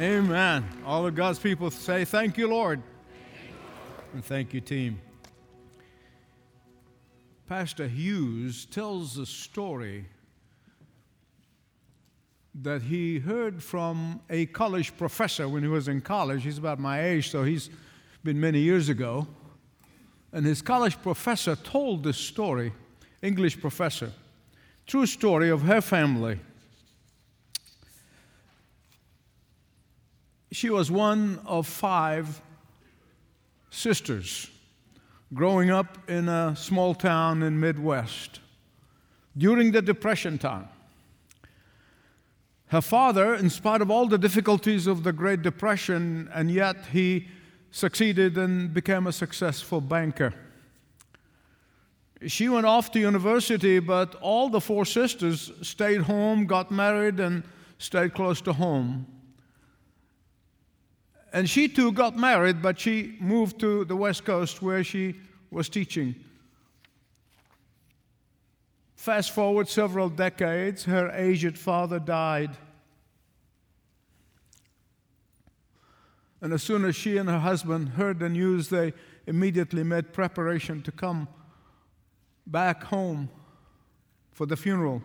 Amen. All of God's people say, Thank you, Lord. And thank you, team. Pastor Hughes tells a story that he heard from a college professor when he was in college. He's about my age, so he's been many years ago. And his college professor told this story, English professor, true story of her family. She was one of five sisters growing up in a small town in Midwest during the Depression time. Her father, in spite of all the difficulties of the Great Depression, and yet he succeeded and became a successful banker. She went off to university, but all the four sisters stayed home, got married, and stayed close to home. And she too got married, but she moved to the West Coast where she was teaching. Fast forward several decades, her aged father died. And as soon as she and her husband heard the news, they immediately made preparation to come back home for the funeral.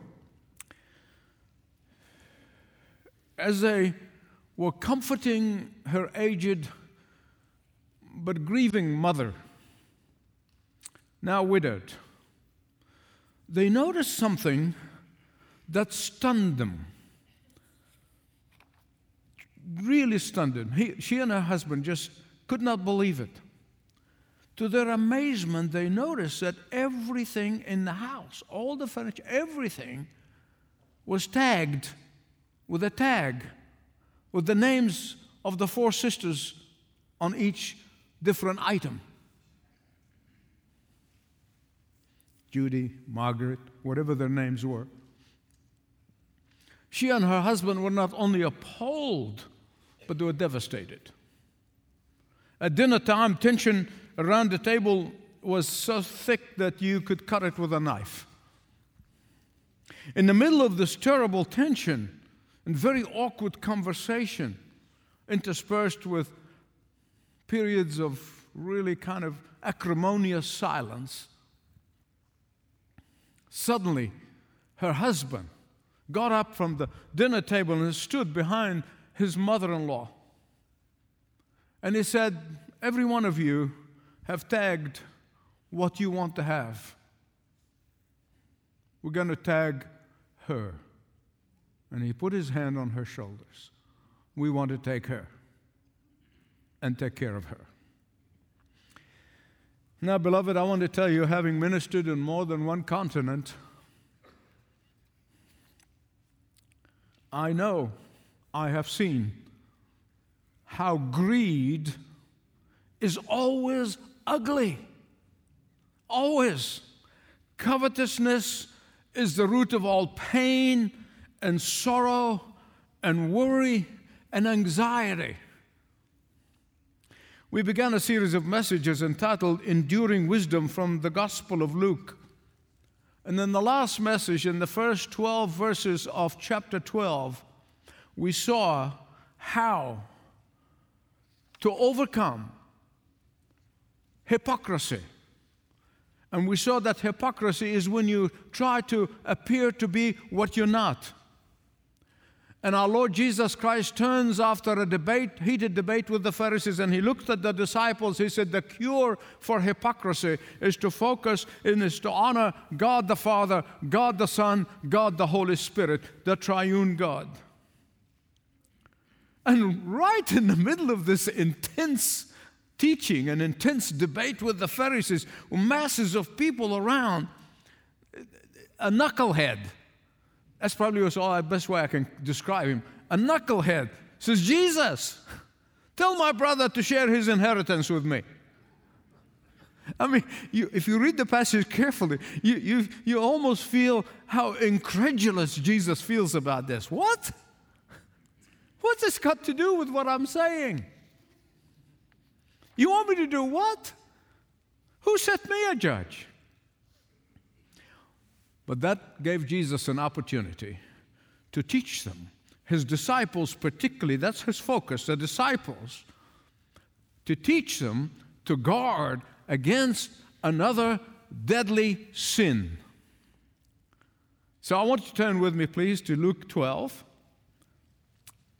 As they were comforting her aged but grieving mother, now widowed, they noticed something that stunned them. Really stunned them. He, she and her husband just could not believe it. To their amazement, they noticed that everything in the house, all the furniture, everything was tagged with a tag with the names of the four sisters on each different item Judy, Margaret, whatever their names were. She and her husband were not only appalled, but they were devastated. At dinner time, tension around the table was so thick that you could cut it with a knife. In the middle of this terrible tension, and very awkward conversation, interspersed with periods of really kind of acrimonious silence. Suddenly, her husband got up from the dinner table and stood behind his mother in law. And he said, Every one of you have tagged what you want to have. We're going to tag her. And he put his hand on her shoulders. We want to take her and take care of her. Now, beloved, I want to tell you, having ministered in more than one continent, I know, I have seen how greed is always ugly. Always. Covetousness is the root of all pain and sorrow and worry and anxiety. We began a series of messages entitled Enduring Wisdom from the Gospel of Luke. And then the last message, in the first 12 verses of chapter 12, we saw how to overcome hypocrisy. And we saw that hypocrisy is when you try to appear to be what you're not. And our Lord Jesus Christ turns after a debate, heated debate with the Pharisees, and he looked at the disciples. He said, The cure for hypocrisy is to focus and is to honor God the Father, God the Son, God the Holy Spirit, the triune God. And right in the middle of this intense teaching, an intense debate with the Pharisees, masses of people around, a knucklehead that's probably was all the best way I can describe him. A knucklehead says, Jesus, tell my brother to share his inheritance with me. I mean, you, if you read the passage carefully, you, you, you almost feel how incredulous Jesus feels about this. What? What's this got to do with what I'm saying? You want me to do what? Who set me a judge? But that gave Jesus an opportunity to teach them his disciples, particularly, that's his focus, the disciples, to teach them to guard against another deadly sin. So I want you to turn with me, please, to Luke 12.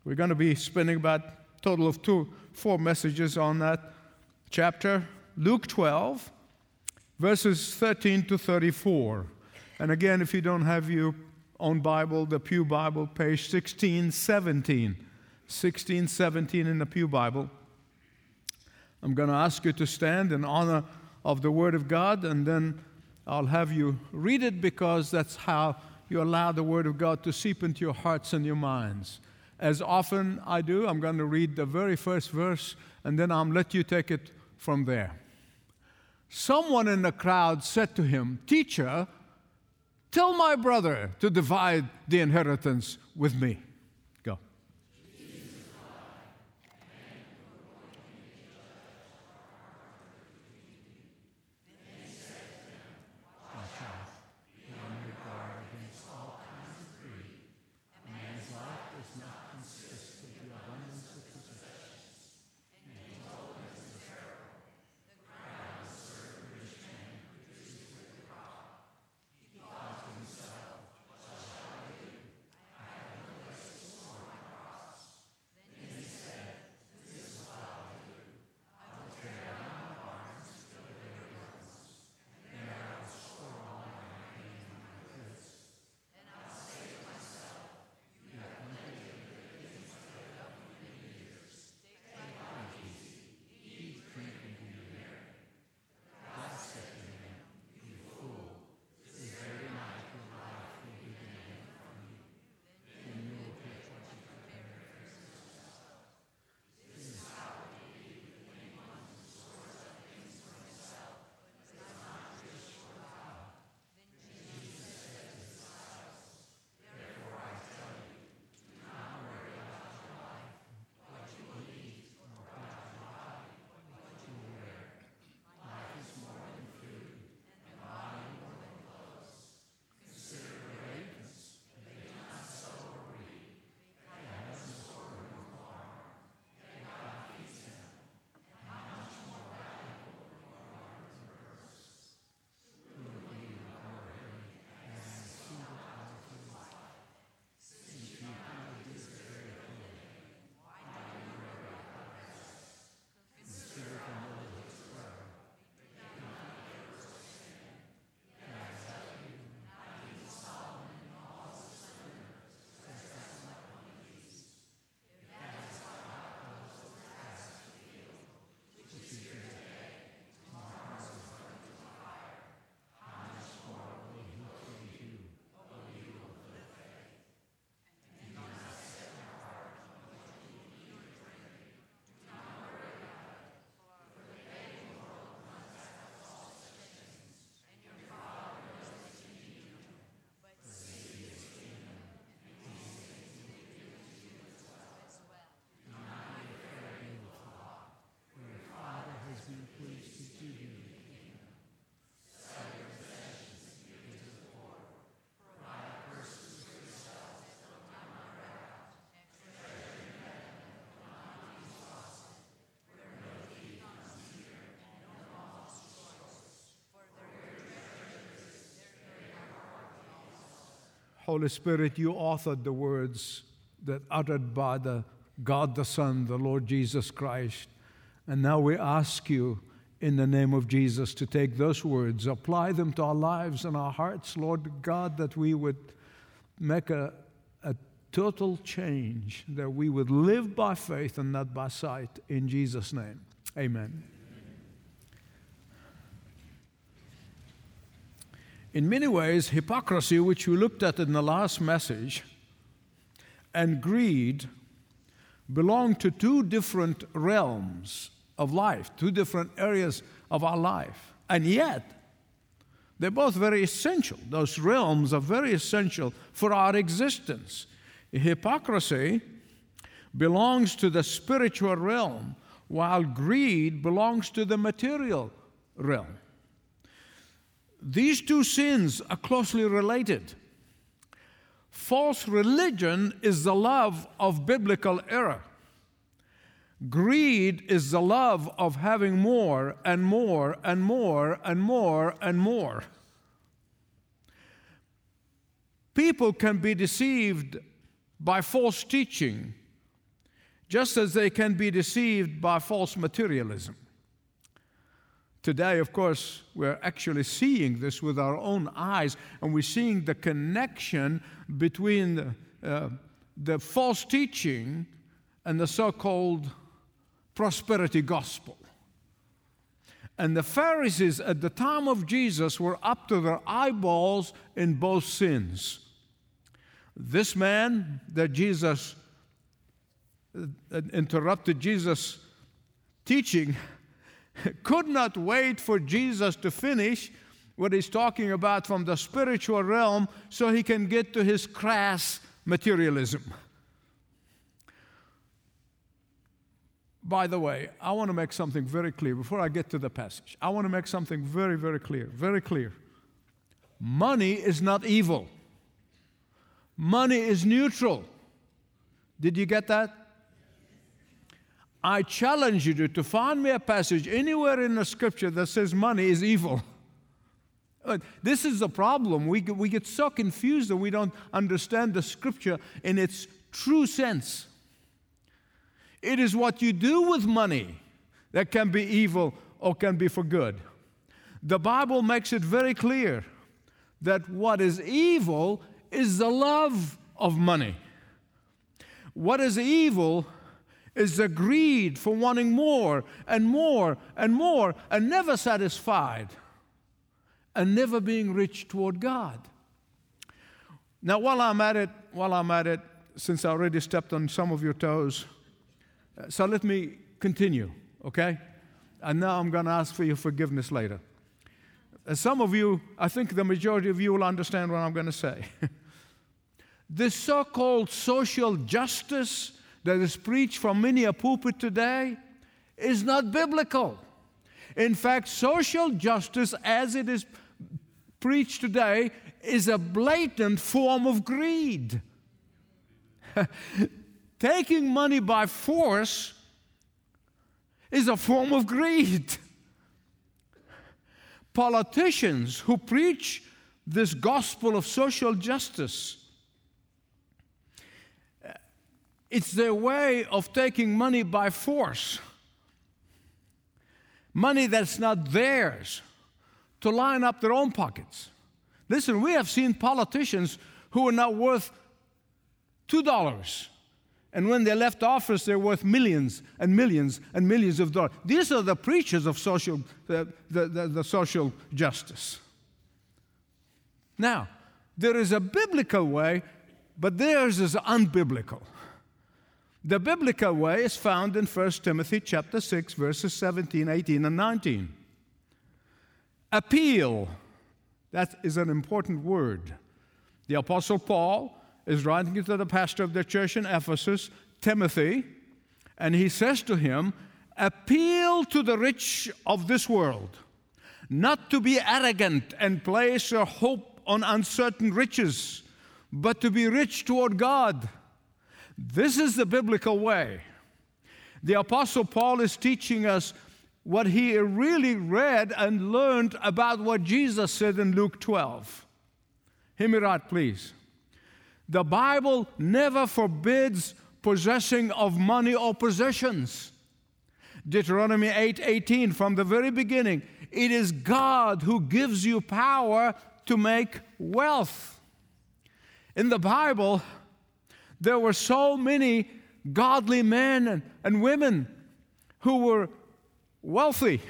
We're going to be spending about a total of two, four messages on that chapter. Luke 12, verses 13 to 34. And again, if you don't have your own Bible, the Pew Bible, page 1617. 1617 in the Pew Bible. I'm going to ask you to stand in honor of the Word of God, and then I'll have you read it because that's how you allow the Word of God to seep into your hearts and your minds. As often I do, I'm going to read the very first verse, and then I'll let you take it from there. Someone in the crowd said to him, Teacher, tell my brother to divide the inheritance with me. Holy Spirit, you authored the words that uttered by the God the Son, the Lord Jesus Christ. And now we ask you in the name of Jesus to take those words, apply them to our lives and our hearts, Lord God, that we would make a, a total change, that we would live by faith and not by sight. In Jesus' name, amen. In many ways, hypocrisy, which we looked at in the last message, and greed belong to two different realms of life, two different areas of our life. And yet, they're both very essential. Those realms are very essential for our existence. Hypocrisy belongs to the spiritual realm, while greed belongs to the material realm. These two sins are closely related. False religion is the love of biblical error. Greed is the love of having more and more and more and more and more. People can be deceived by false teaching, just as they can be deceived by false materialism. Today, of course, we're actually seeing this with our own eyes, and we're seeing the connection between the, uh, the false teaching and the so called prosperity gospel. And the Pharisees at the time of Jesus were up to their eyeballs in both sins. This man that Jesus uh, interrupted Jesus' teaching could not wait for Jesus to finish what he's talking about from the spiritual realm so he can get to his crass materialism. By the way, I want to make something very clear before I get to the passage. I want to make something very, very clear, very clear. Money is not evil, money is neutral. Did you get that? I challenge you to find me a passage anywhere in the scripture that says money is evil. This is the problem. We get, we get so confused that we don't understand the scripture in its true sense. It is what you do with money that can be evil or can be for good. The Bible makes it very clear that what is evil is the love of money. What is evil is the greed for wanting more and more and more and never satisfied and never being rich toward God. Now, while I'm at it, while I'm at it, since I already stepped on some of your toes, uh, so let me continue, okay? And now I'm going to ask for your forgiveness later. As some of you, I think the majority of you will understand what I'm going to say. this so called social justice that is preached from many a pulpit today is not biblical. In fact, social justice, as it is preached today, is a blatant form of greed. Taking money by force is a form of greed. Politicians who preach this gospel of social justice It's their way of taking money by force. Money that's not theirs to line up their own pockets. Listen, we have seen politicians who are now worth $2. And when they left office, they're worth millions and millions and millions of dollars. These are the preachers of social, the, the, the, the social justice. Now, there is a biblical way, but theirs is unbiblical. The biblical way is found in 1 Timothy chapter 6 verses 17, 18 and 19. Appeal. That is an important word. The apostle Paul is writing to the pastor of the church in Ephesus, Timothy, and he says to him, appeal to the rich of this world, not to be arrogant and place your hope on uncertain riches, but to be rich toward God this is the biblical way. The Apostle Paul is teaching us what he really read and learned about what Jesus said in Luke 12. Hear me right, please. The Bible never forbids possessing of money or possessions. Deuteronomy 8 18, from the very beginning, it is God who gives you power to make wealth. In the Bible, there were so many godly men and, and women who were wealthy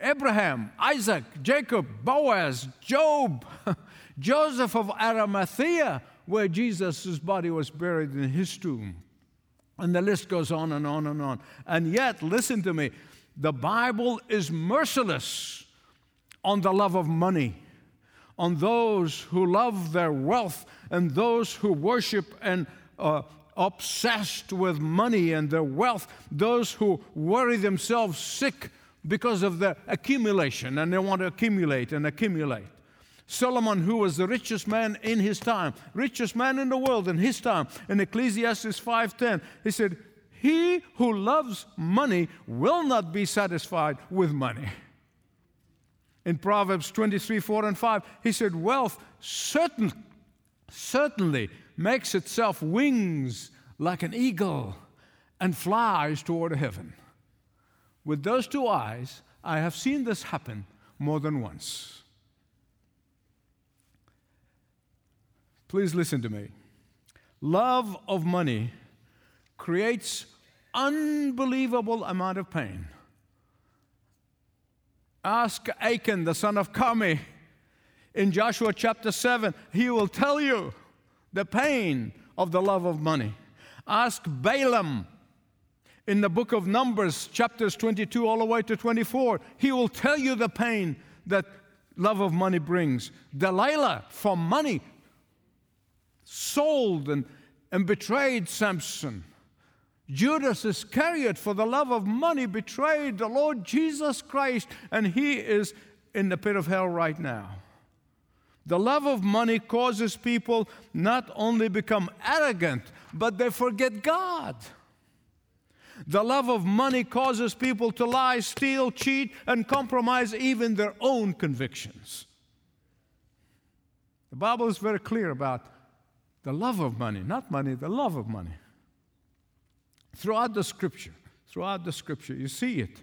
Abraham, Isaac, Jacob, Boaz, Job, Joseph of Arimathea, where Jesus' body was buried in his tomb. And the list goes on and on and on. And yet, listen to me, the Bible is merciless on the love of money on those who love their wealth and those who worship and uh, obsessed with money and their wealth, those who worry themselves sick because of the accumulation and they want to accumulate and accumulate. Solomon, who was the richest man in his time, richest man in the world in his time, in Ecclesiastes 5:10, he said, "He who loves money will not be satisfied with money." In Proverbs 23, 4 and 5, he said, Wealth certain, certainly makes itself wings like an eagle and flies toward heaven. With those two eyes, I have seen this happen more than once. Please listen to me. Love of money creates unbelievable amount of pain. Ask Achan, the son of Carmi, in Joshua chapter 7. He will tell you the pain of the love of money. Ask Balaam in the book of Numbers, chapters 22 all the way to 24. He will tell you the pain that love of money brings. Delilah, for money, sold and, and betrayed Samson. Judas Iscariot, for the love of money, betrayed the Lord Jesus Christ, and he is in the pit of hell right now. The love of money causes people not only become arrogant, but they forget God. The love of money causes people to lie, steal, cheat, and compromise even their own convictions. The Bible is very clear about the love of money, not money, the love of money. Throughout the scripture, throughout the scripture, you see it,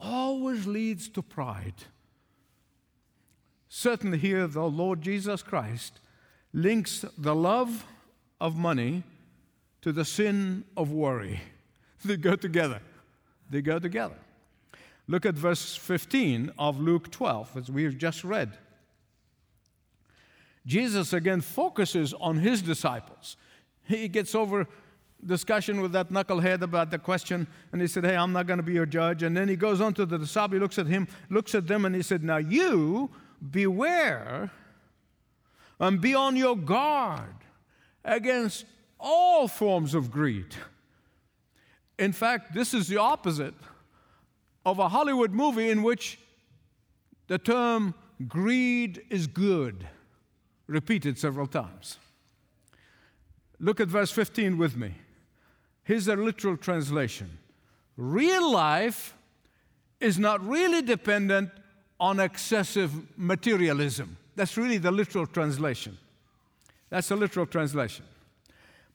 always leads to pride. Certainly, here, the Lord Jesus Christ links the love of money to the sin of worry. They go together. They go together. Look at verse 15 of Luke 12, as we've just read. Jesus again focuses on his disciples. He gets over discussion with that knucklehead about the question, and he said, Hey, I'm not going to be your judge. And then he goes on to the disciple, he looks at him, looks at them, and he said, Now you beware and be on your guard against all forms of greed. In fact, this is the opposite of a Hollywood movie in which the term greed is good repeated several times. Look at verse 15 with me. Here's a literal translation Real life is not really dependent on excessive materialism. That's really the literal translation. That's a literal translation.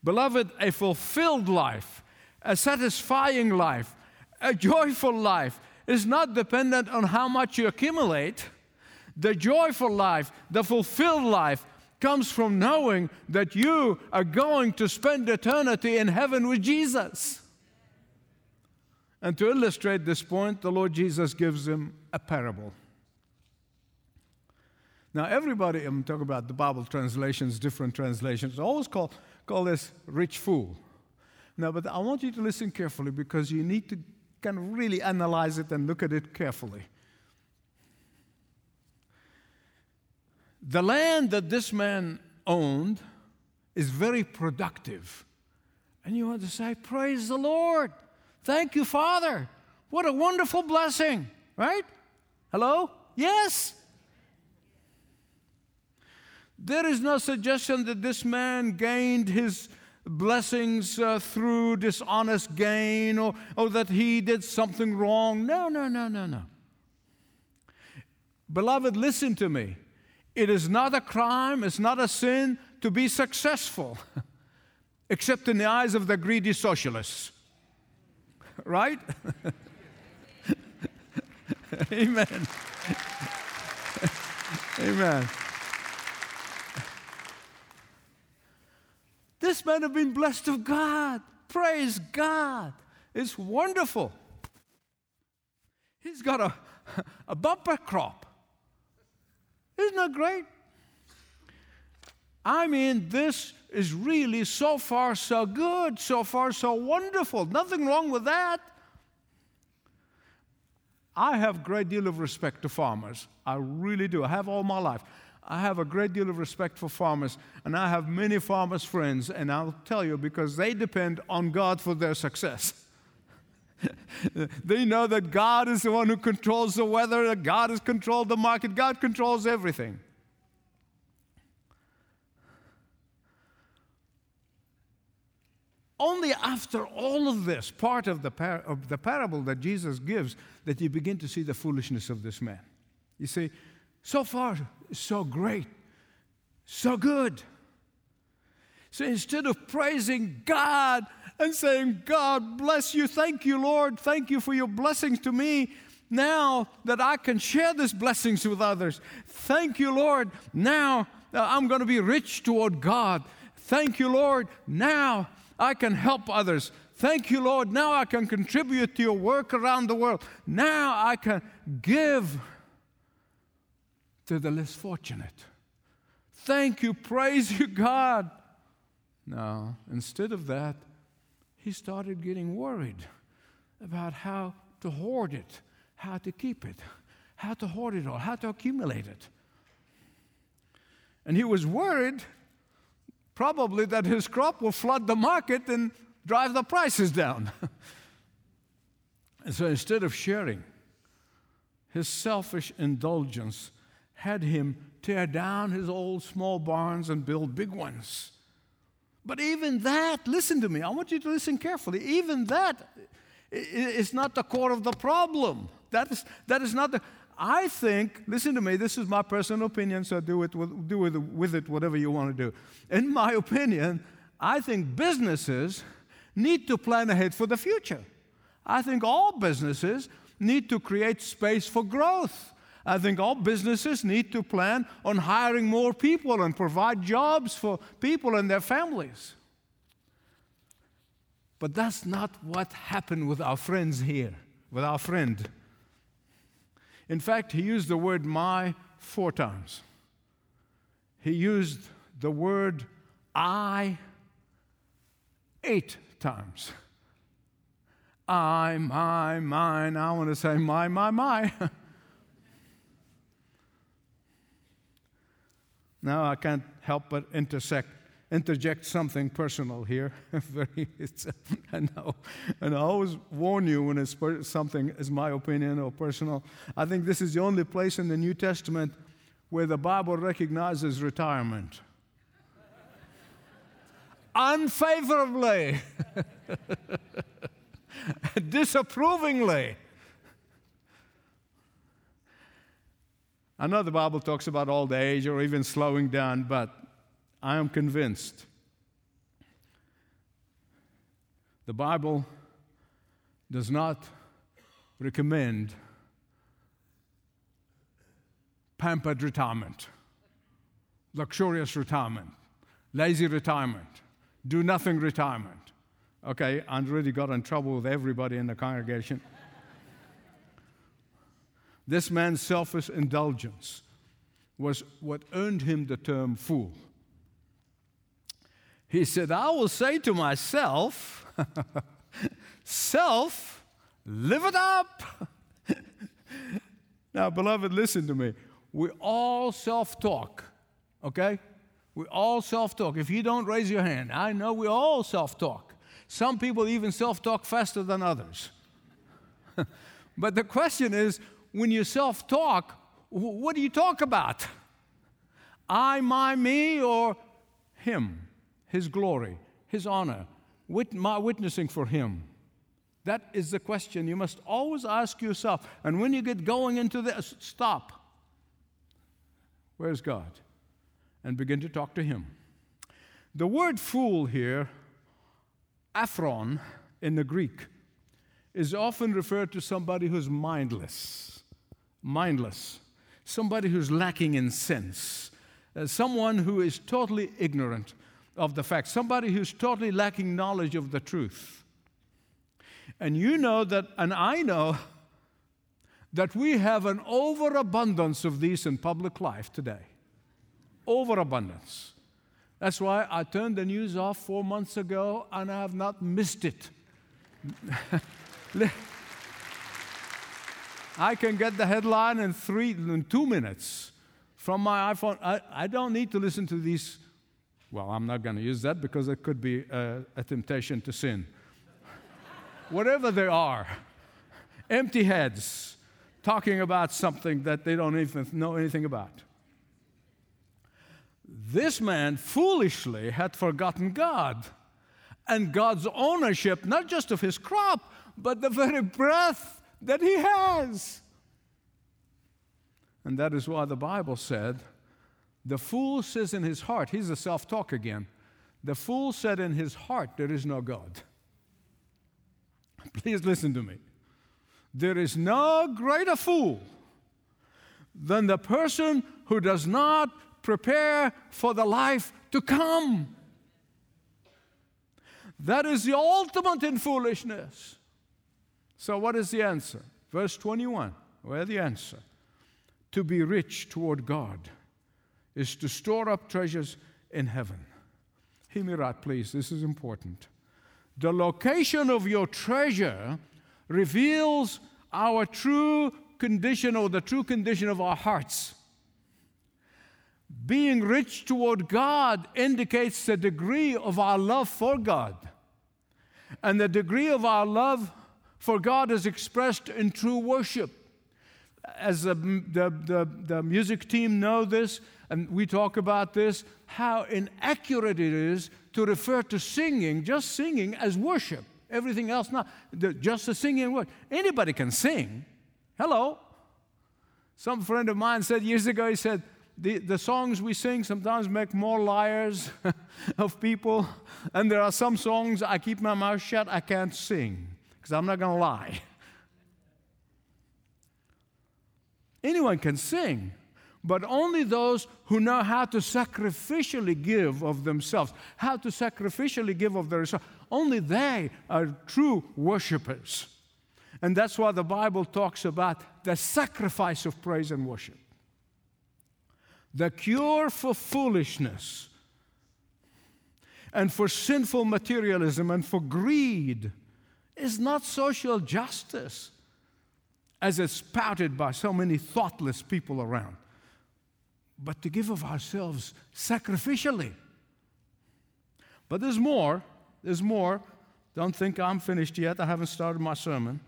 Beloved, a fulfilled life, a satisfying life, a joyful life is not dependent on how much you accumulate. The joyful life, the fulfilled life, comes from knowing that you are going to spend eternity in heaven with Jesus. And to illustrate this point, the Lord Jesus gives him a parable. Now, everybody, I'm talking about the Bible translations, different translations, always call, call this rich fool. Now, but I want you to listen carefully because you need to kind of really analyze it and look at it carefully. The land that this man owned is very productive. And you want to say, Praise the Lord. Thank you, Father. What a wonderful blessing, right? Hello? Yes. There is no suggestion that this man gained his blessings uh, through dishonest gain or, or that he did something wrong. No, no, no, no, no. Beloved, listen to me. It is not a crime, it's not a sin to be successful, except in the eyes of the greedy socialists. Right? Amen. Amen. This man have been blessed of God. Praise God. It's wonderful. He's got a, a bumper crop. Isn't that great? I mean, this is really so far so good, so far so wonderful. Nothing wrong with that. I have a great deal of respect to farmers. I really do. I have all my life. I have a great deal of respect for farmers, and I have many farmers' friends, and I'll tell you because they depend on God for their success. they know that God is the one who controls the weather, that God has controlled the market, God controls everything. Only after all of this, part of the, par- of the parable that Jesus gives, that you begin to see the foolishness of this man. You see, so far, so great, so good. So instead of praising God and saying, God bless you, thank you, Lord, thank you for your blessings to me, now that I can share these blessings with others, thank you, Lord, now I'm going to be rich toward God. Thank you, Lord, now I can help others. Thank you, Lord. Now I can contribute to your work around the world. Now I can give to the less fortunate. Thank you, praise you, God. Now, instead of that, he started getting worried about how to hoard it, how to keep it, how to hoard it all, how to accumulate it. And he was worried probably that his crop will flood the market and drive the prices down. and so instead of sharing, his selfish indulgence had him tear down his old small barns and build big ones. But even that, listen to me, I want you to listen carefully. Even that is not the core of the problem. That is, that is not the. I think, listen to me, this is my personal opinion, so do, it, with, do with, with it whatever you want to do. In my opinion, I think businesses need to plan ahead for the future. I think all businesses need to create space for growth. I think all businesses need to plan on hiring more people and provide jobs for people and their families. But that's not what happened with our friends here, with our friend. In fact, he used the word my four times. He used the word I eight times. I, my, mine. I want to say my, my, my. Now I can't help but intersect, interject something personal here. I know, and I always warn you when it's per, something is my opinion or personal. I think this is the only place in the New Testament where the Bible recognizes retirement. Unfavorably, disapprovingly. I know the Bible talks about old age or even slowing down, but I am convinced the Bible does not recommend pampered retirement, luxurious retirement, lazy retirement, do nothing retirement. Okay, I really got in trouble with everybody in the congregation. This man's selfish indulgence was what earned him the term fool. He said, I will say to myself, self, live it up. now, beloved, listen to me. We all self talk, okay? We all self talk. If you don't raise your hand, I know we all self talk. Some people even self talk faster than others. but the question is, when you self talk, what do you talk about? I, my, me, or Him, His glory, His honor, wit- my witnessing for Him? That is the question you must always ask yourself. And when you get going into this, stop. Where's God? And begin to talk to Him. The word fool here, aphron in the Greek, is often referred to somebody who's mindless mindless, somebody who's lacking in sense, uh, someone who is totally ignorant of the facts, somebody who's totally lacking knowledge of the truth. And you know that, and I know that we have an overabundance of these in public life today. Overabundance. That's why I turned the news off four months ago and I have not missed it. I can get the headline in three, in two minutes from my iPhone. I, I don't need to listen to these. Well, I'm not going to use that because it could be a, a temptation to sin. Whatever they are, empty heads talking about something that they don't even know anything about. This man foolishly had forgotten God and God's ownership, not just of his crop, but the very breath that he has. And that is why the Bible said, the fool says in his heart, he's a self talk again. The fool said in his heart, There is no God. Please listen to me. There is no greater fool than the person who does not prepare for the life to come. That is the ultimate in foolishness. So, what is the answer? Verse 21. Where the answer? To be rich toward God is to store up treasures in heaven. Hear me right, please. This is important. The location of your treasure reveals our true condition or the true condition of our hearts. Being rich toward God indicates the degree of our love for God. And the degree of our love for God is expressed in true worship. As the, the, the, the music team know this, and we talk about this, how inaccurate it is to refer to singing, just singing, as worship. Everything else not, just the singing word. Anybody can sing. Hello. Some friend of mine said years ago, he said, the, the songs we sing sometimes make more liars of people. And there are some songs I keep my mouth shut, I can't sing because I'm not going to lie. Anyone can sing, but only those who know how to sacrificially give of themselves, how to sacrificially give of themselves. Only they are true worshipers. And that's why the Bible talks about the sacrifice of praise and worship. The cure for foolishness and for sinful materialism and for greed is not social justice as it's spouted by so many thoughtless people around, but to give of ourselves sacrificially. But there's more. There's more. Don't think I'm finished yet. I haven't started my sermon.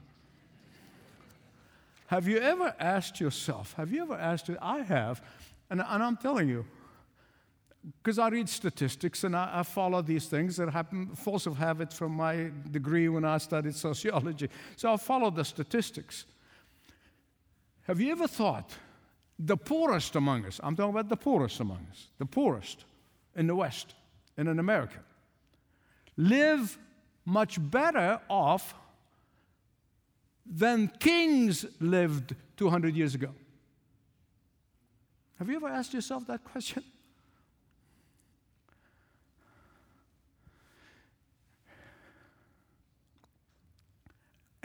Have you ever asked yourself, have you ever asked, I have, and, and I'm telling you, because I read statistics and I, I, follow these things that happen, force of habit from my degree when I studied sociology. So I follow the statistics. Have you ever thought the poorest among us, I'm talking about the poorest among us, the poorest in the West and in America, live much better off than kings lived 200 years ago? Have you ever asked yourself that question?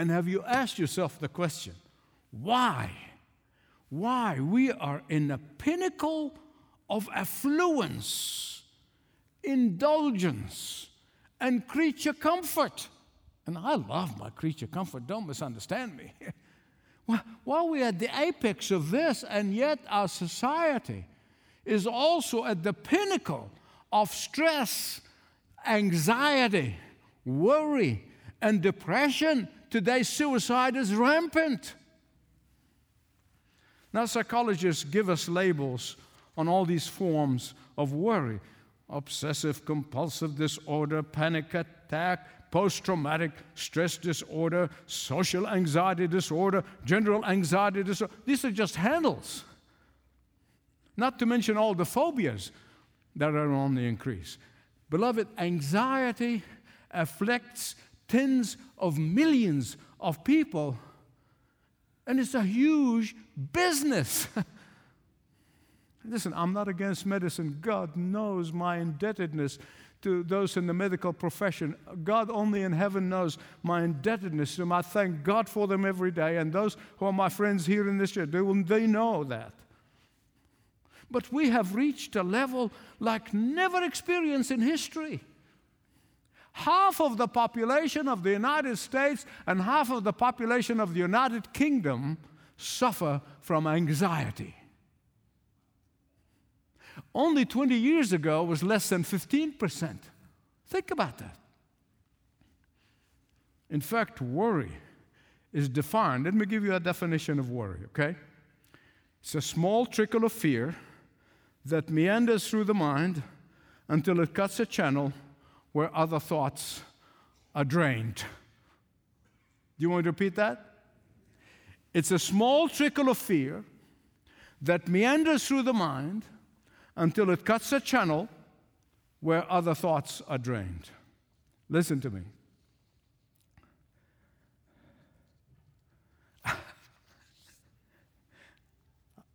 And have you asked yourself the question, why? Why? We are in the pinnacle of affluence, indulgence, and creature comfort. And I love my creature comfort, don't misunderstand me. While we're at the apex of this, and yet our society is also at the pinnacle of stress, anxiety, worry, and depression. Today, suicide is rampant. Now, psychologists give us labels on all these forms of worry obsessive compulsive disorder, panic attack, post traumatic stress disorder, social anxiety disorder, general anxiety disorder. These are just handles. Not to mention all the phobias that are on the increase. Beloved, anxiety afflicts tens of millions of people, and it's a huge business. Listen, I'm not against medicine. God knows my indebtedness to those in the medical profession. God only in heaven knows my indebtedness to them. I thank God for them every day. And those who are my friends here in this church, they, know that. But we have reached a level like never experienced in history. Half of the population of the United States and half of the population of the United Kingdom suffer from anxiety only 20 years ago was less than 15%. Think about that. In fact, worry is defined. Let me give you a definition of worry, okay? It's a small trickle of fear that meanders through the mind until it cuts a channel where other thoughts are drained. Do you want to repeat that? It's a small trickle of fear that meanders through the mind until it cuts a channel where other thoughts are drained. Listen to me.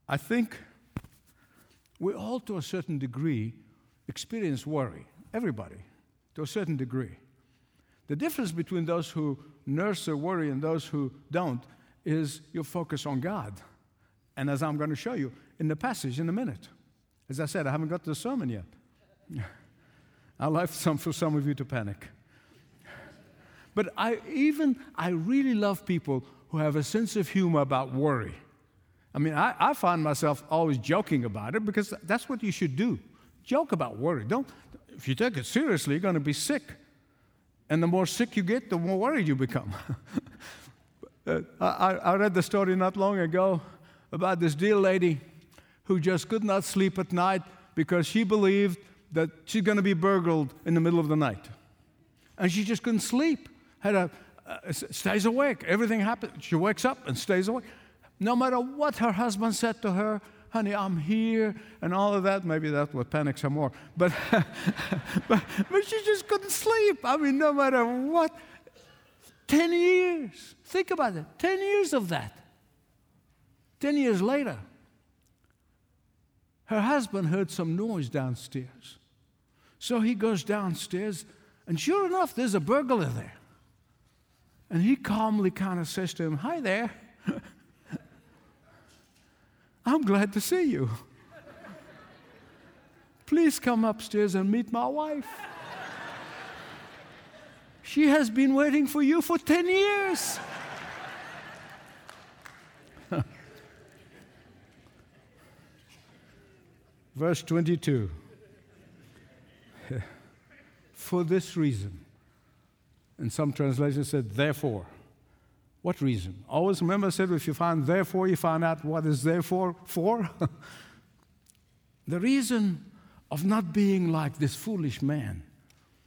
I think we all, to a certain degree, experience worry. Everybody, to a certain degree. The difference between those who nurse their worry and those who don't is your focus on God. And as I'm going to show you in the passage in a minute. As I said, I haven't got to the sermon yet. I left some for some of you to panic. But I even I really love people who have a sense of humor about worry. I mean, I, I find myself always joking about it because that's what you should do. Joke about worry. Don't if you take it seriously, you're going to be sick. And the more sick you get, the more worried you become. uh, I, I read the story not long ago about this dear lady who just could not sleep at night because she believed that she's going to be burgled in the middle of the night. And she just couldn't sleep. Had a, uh, stays awake. Everything happens. She wakes up and stays awake. No matter what her husband said to her, honey, I'm here, and all of that. Maybe that would panic some more. But, but, but she just couldn't sleep. I mean, no matter what. 10 years. Think about it 10 years of that. 10 years later, her husband heard some noise downstairs. So he goes downstairs, and sure enough, there's a burglar there. And he calmly kind of says to him, Hi there. I'm glad to see you. Please come upstairs and meet my wife. She has been waiting for you for 10 years. Verse 22. for this reason. And some translations said, therefore. What reason? Always remember, I said, if you find therefore, you find out what is therefore for. the reason of not being like this foolish man.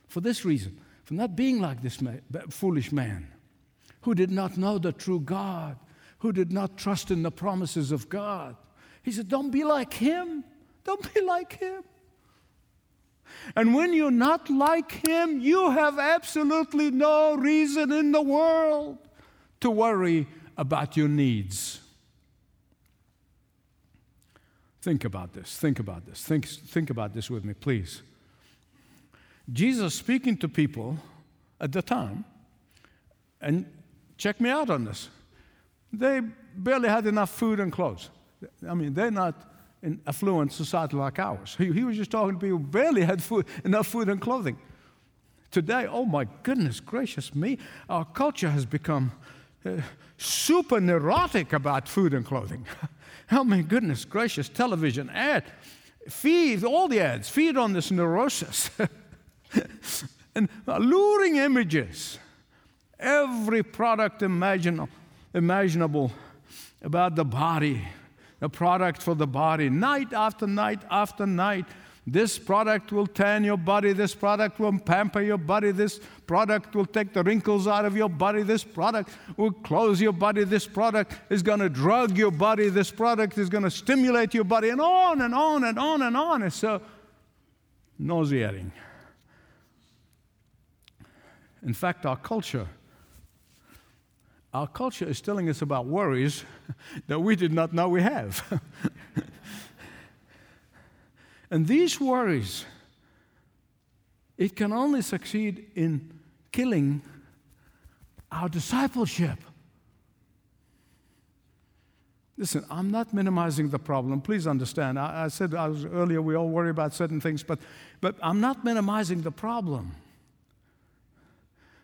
For this reason, for not being like this man, foolish man who did not know the true God, who did not trust in the promises of God. He said, Don't be like him. Don't be like him. And when you're not like him, you have absolutely no reason in the world to worry about your needs. Think about this. Think about this. Think, think about this with me, please. Jesus speaking to people at the time, and check me out on this. They barely had enough food and clothes. I mean, they're not in affluent society like ours. He, he was just talking to people who barely had food, enough food and clothing. Today, oh my goodness gracious me, our culture has become super neurotic about food and clothing. oh my goodness gracious, television ad, feed, all the ads, feed on this neurosis. and alluring images, every product imaginable, imaginable about the body a product for the body, night after night after night. This product will tan your body. This product will pamper your body. This product will take the wrinkles out of your body. This product will close your body. This product is going to drug your body. This product is going to stimulate your body, and on and on and on and on. It's so nauseating. In fact, our culture our culture is telling us about worries that we did not know we have. and these worries, it can only succeed in killing our discipleship. Listen, I'm not minimizing the problem. Please understand. I, I said I was, earlier we all worry about certain things, but, but I'm not minimizing the problem.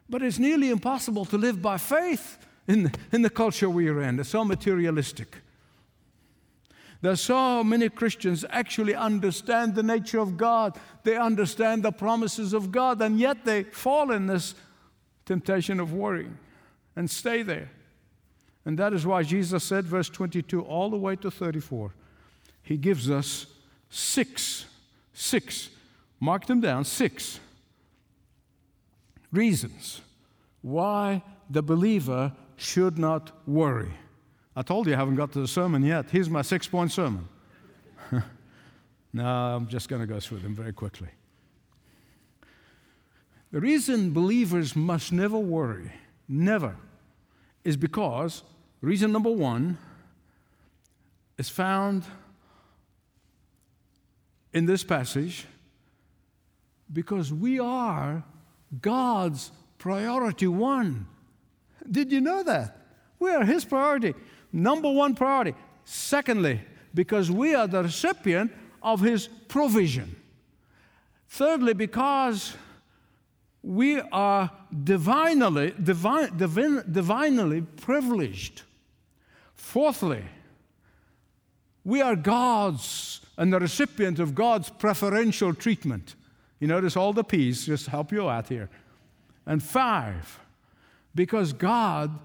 But it's nearly impossible to live by faith in, in the culture we are in. They're so materialistic. There's so many Christians actually understand the nature of God. They understand the promises of God, and yet they fall in this temptation of worrying and stay there. And that is why Jesus said, verse 22 all the way to 34, He gives us six, six, mark them down, six reasons why the believer should not worry. I told you I haven't got to the sermon yet. Here's my six point sermon. no, I'm just going to go through them very quickly. The reason believers must never worry, never, is because reason number one is found in this passage because we are God's priority one. Did you know that? We are His priority, number one priority. Secondly, because we are the recipient of His provision. Thirdly, because we are divinely, divine, divine, divinely privileged. Fourthly, we are God's and the recipient of God's preferential treatment. You notice all the P's just help you out here. And five, because God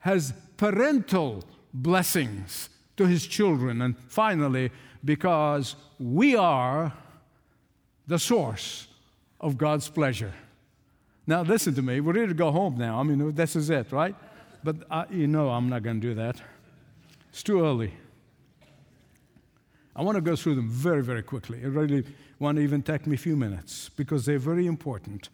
has parental blessings to his children. And finally, because we are the source of God's pleasure. Now, listen to me. We're ready to go home now. I mean, this is it, right? But I, you know I'm not going to do that. It's too early. I want to go through them very, very quickly. It really won't even take me a few minutes because they're very important.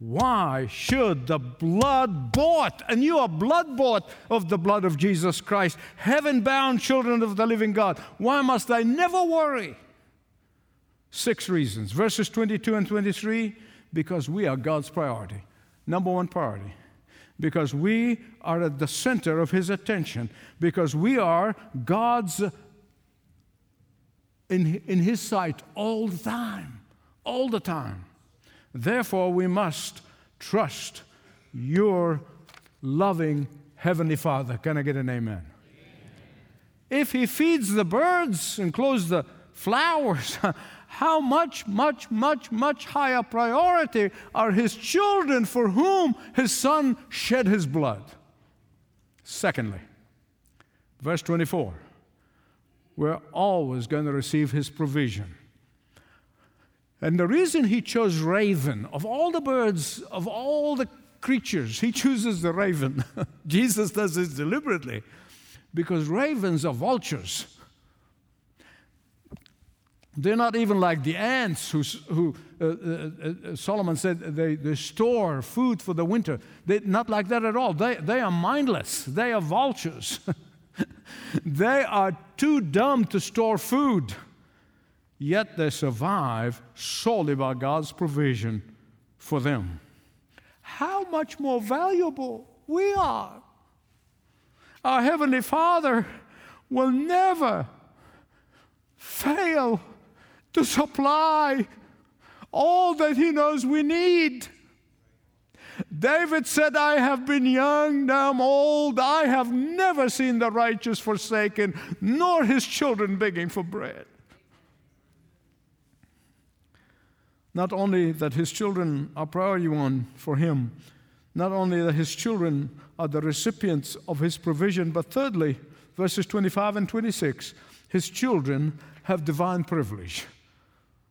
Why should the blood bought, and you are blood bought of the blood of Jesus Christ, heaven bound children of the living God, why must I never worry? Six reasons. Verses 22 and 23 because we are God's priority. Number one priority. Because we are at the center of His attention. Because we are God's, in, in His sight all the time. All the time. Therefore, we must trust your loving Heavenly Father. Can I get an amen? amen? If He feeds the birds and clothes the flowers, how much, much, much, much higher priority are his children for whom his son shed his blood. Secondly, verse 24, we're always going to receive his provision. And the reason he chose raven, of all the birds, of all the creatures, he chooses the raven. Jesus does this deliberately because ravens are vultures. They're not even like the ants who, who uh, uh, uh, Solomon said they, they store food for the winter. They're not like that at all. They, they are mindless, they are vultures. they are too dumb to store food, yet they survive solely by God's provision for them. How much more valuable we are. Our Heavenly Father will never fail to supply all that he knows we need. David said, I have been young, now I'm old. I have never seen the righteous forsaken, nor his children begging for bread. Not only that his children are priority one for him, not only that his children are the recipients of his provision, but thirdly, verses 25 and 26, his children have divine privilege.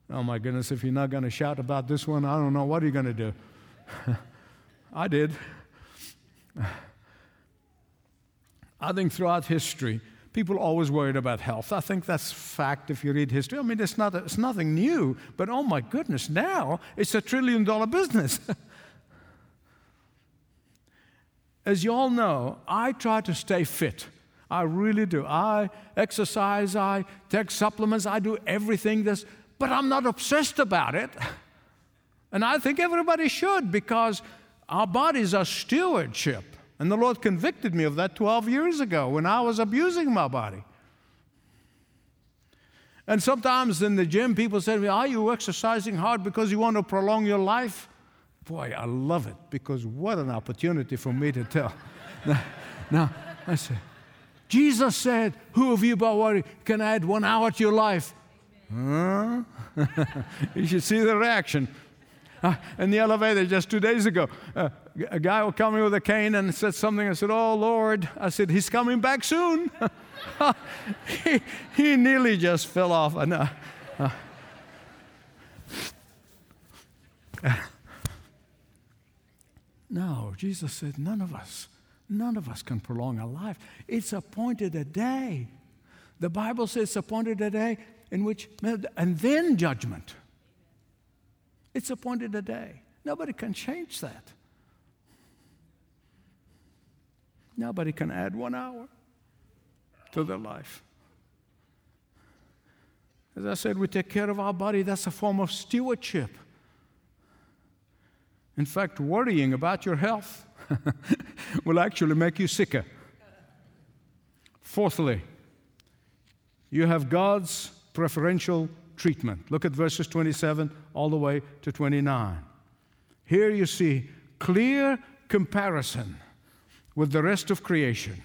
Oh my goodness, if you're not going to shout about this one, I don't know what are you going to do. I did. I think throughout history, people always worried about health. I think that's fact if you read history. I mean, it's, not, it's nothing new, but oh my goodness, now it's a trillion dollar business. As you all know, I try to stay fit. I really do. I exercise, I take supplements, I do everything this, but I'm not obsessed about it. And I think everybody should because our bodies are stewardship. And the Lord convicted me of that 12 years ago when I was abusing my body. And sometimes in the gym, people say to me, Are you exercising hard because you want to prolong your life? Boy, I love it because what an opportunity for me to tell. now, now, I say, Jesus said, Who of you by worry can add one hour to your life? Huh? you should see the reaction. Uh, in the elevator just two days ago, uh, a guy was coming with a cane and said something. I said, Oh Lord. I said, He's coming back soon. he, he nearly just fell off. And, uh, No, Jesus said, none of us, none of us can prolong our life. It's appointed a day. The Bible says appointed a day in which, and then judgment. It's appointed a day. Nobody can change that. Nobody can add one hour to their life. As I said, we take care of our body, that's a form of stewardship. In fact, worrying about your health will actually make you sicker. Fourthly, you have God's preferential treatment. Look at verses 27 all the way to 29. Here you see clear comparison with the rest of creation.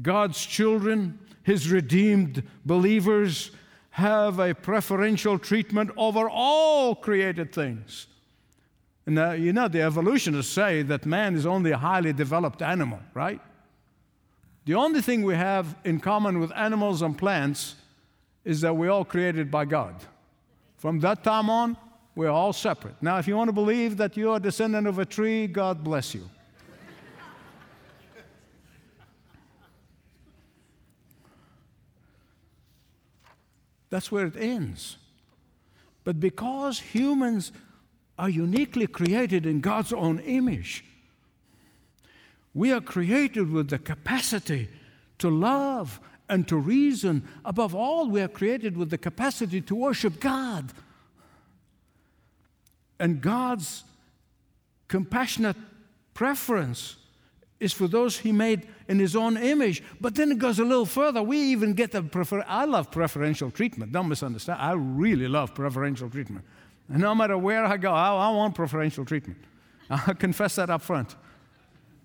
God's children, His redeemed believers, have a preferential treatment over all created things. Uh, you know, the evolutionists say that man is only a highly developed animal, right? The only thing we have in common with animals and plants is that we're all created by God. From that time on, we're all separate. Now, if you want to believe that you're a descendant of a tree, God bless you. That's where it ends. But because humans are uniquely created in God's own image, we are created with the capacity to love and to reason. Above all, we are created with the capacity to worship God. And God's compassionate preference is for those he made in his own image. But then it goes a little further. We even get the prefer. I love preferential treatment. Don't misunderstand. I really love preferential treatment. And no matter where I go, I, I want preferential treatment. I confess that up front.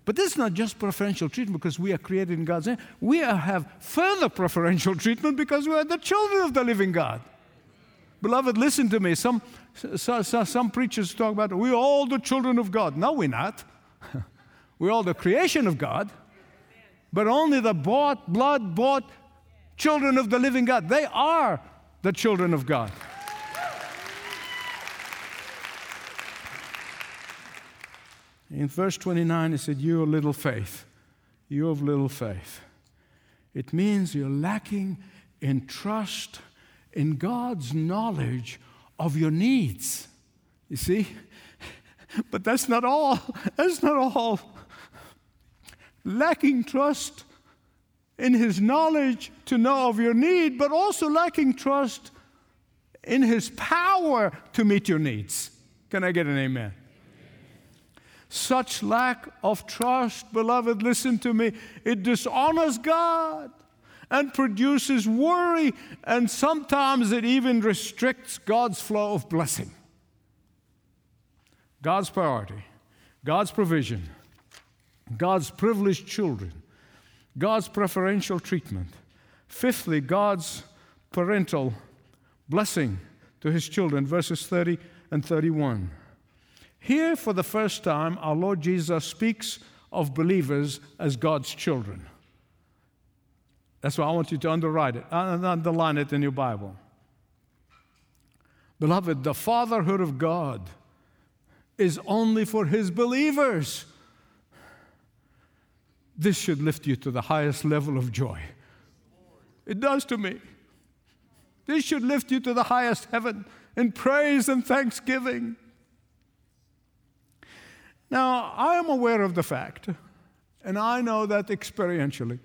But this is not just preferential treatment because we are created in God's image. We have further preferential treatment because we are the children of the living God. Beloved, listen to me. Some, so, so, some preachers talk about we're all the children of God. No, we're not. we're all the creation of God but only the bought, blood bought children of the living God. They are the children of God. In verse 29, he said, You of little faith, you of little faith. It means you're lacking in trust in God's knowledge of your needs. You see? But that's not all. That's not all lacking trust in His knowledge to know of your need, but also lacking trust in His power to meet your needs. Can I get an amen? Such lack of trust, beloved, listen to me, it dishonors God and produces worry, and sometimes it even restricts God's flow of blessing. God's priority, God's provision God's privileged children, God's preferential treatment. Fifthly, God's parental blessing to his children, verses 30 and 31. Here, for the first time, our Lord Jesus speaks of believers as God's children. That's why I want you to underwrite it, uh, underline it in your Bible. Beloved, the fatherhood of God is only for his believers. This should lift you to the highest level of joy. It does to me. This should lift you to the highest heaven in praise and thanksgiving. Now, I am aware of the fact, and I know that experientially,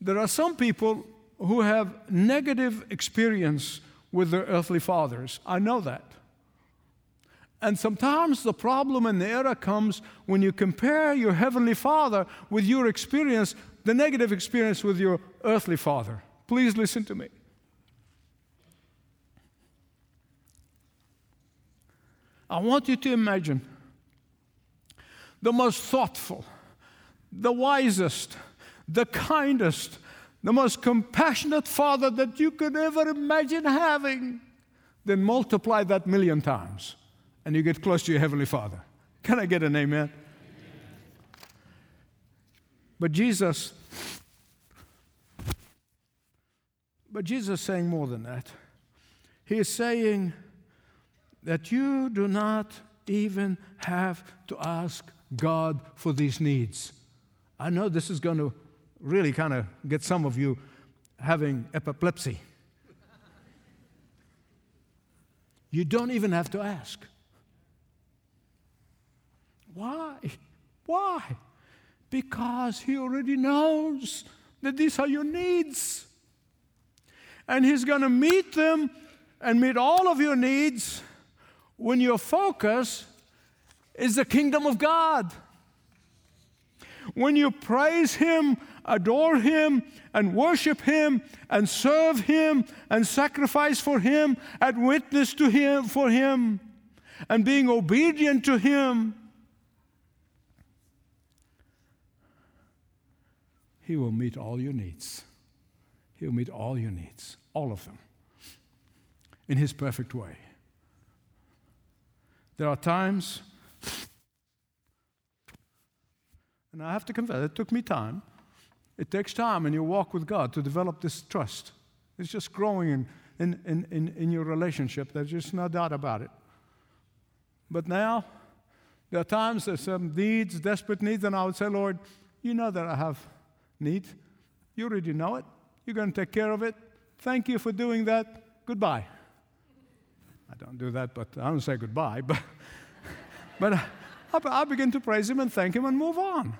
there are some people who have negative experience with their earthly fathers. I know that. And sometimes the problem and the error comes when you compare your heavenly father with your experience, the negative experience with your earthly father. Please listen to me. I want you to imagine the most thoughtful, the wisest, the kindest, the most compassionate father that you could ever imagine having. Then multiply that million times and you get close to your Heavenly Father. Can I get an amen? amen. But Jesus, but Jesus is saying more than that. He is saying that you do not even have to ask God for these needs. I know this is going to really kind of get some of you having epilepsy. You don't even have to ask. Why? Why? Because He already knows that these are your needs. And He's going to meet them and meet all of your needs when your focus is the kingdom of God. When you praise Him, adore Him, and worship Him, and serve Him, and sacrifice for Him, and witness to Him for Him, and being obedient to Him, He will meet all your needs. He'll meet all your needs, all of them, in His perfect way. There are times, and I have to confess, it took me time. It takes time in your walk with God to develop this trust. It's just growing in, in, in, in, in your relationship. There's just no doubt about it. But now, there are times there's some needs, desperate needs, and I would say, Lord, you know that I have need. You already know it. You're going to take care of it. Thank you for doing that. Goodbye. I don't do that, but I don't say goodbye. But, but I, I begin to praise Him and thank Him and move on.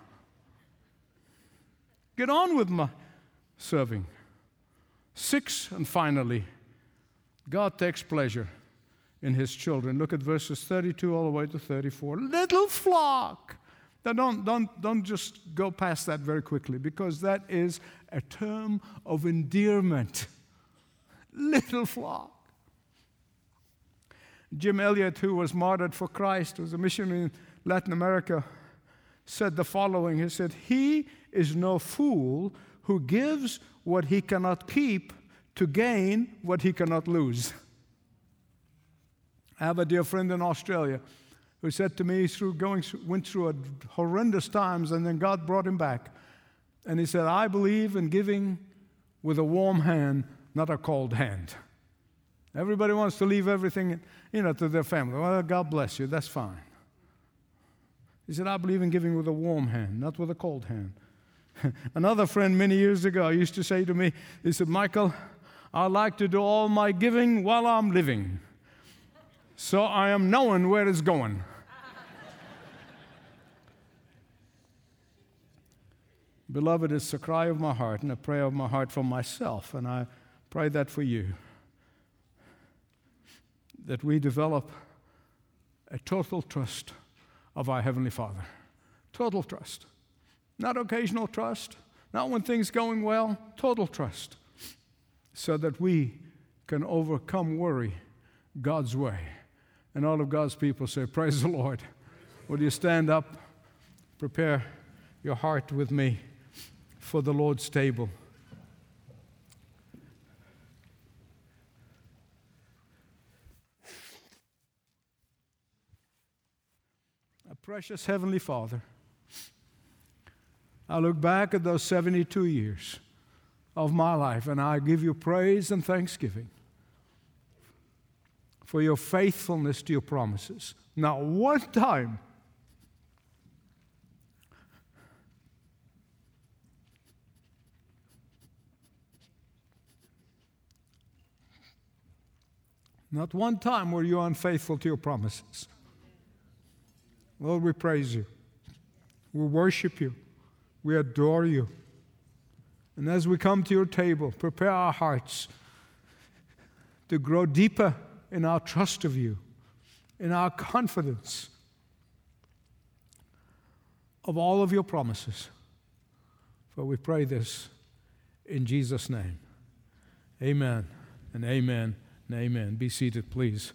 Get on with my serving. Six, and finally, God takes pleasure in His children. Look at verses 32 all the way to 34. Little flock. Now, don't, don't, don't just go past that very quickly because that is a term of endearment. Little flock. Jim Elliot, who was martyred for Christ, was a missionary in Latin America, said the following He said, He is no fool who gives what he cannot keep to gain what he cannot lose. I have a dear friend in Australia who said to me through going went through a horrendous times and then God brought him back. And he said, I believe in giving with a warm hand, not a cold hand. Everybody wants to leave everything, you know, to their family. Well, God bless you, that's fine. He said, I believe in giving with a warm hand, not with a cold hand. Another friend many years ago used to say to me, he said, Michael, I like to do all my giving while I'm living. So I am knowing where it's going. Beloved, it's a cry of my heart and a prayer of my heart for myself, and I pray that for you that we develop a total trust of our Heavenly Father. Total trust. Not occasional trust, not when things going well, total trust. So that we can overcome worry God's way. And all of God's people say, Praise the Lord. Will you stand up? Prepare your heart with me for the Lord's table. Precious Heavenly Father, I look back at those 72 years of my life and I give you praise and thanksgiving for your faithfulness to your promises. Not one time Not one time were you unfaithful to your promises. Lord, we praise you. We worship you. We adore you. And as we come to your table, prepare our hearts to grow deeper in our trust of you, in our confidence of all of your promises. For we pray this in Jesus' name. Amen and amen and amen. Be seated, please.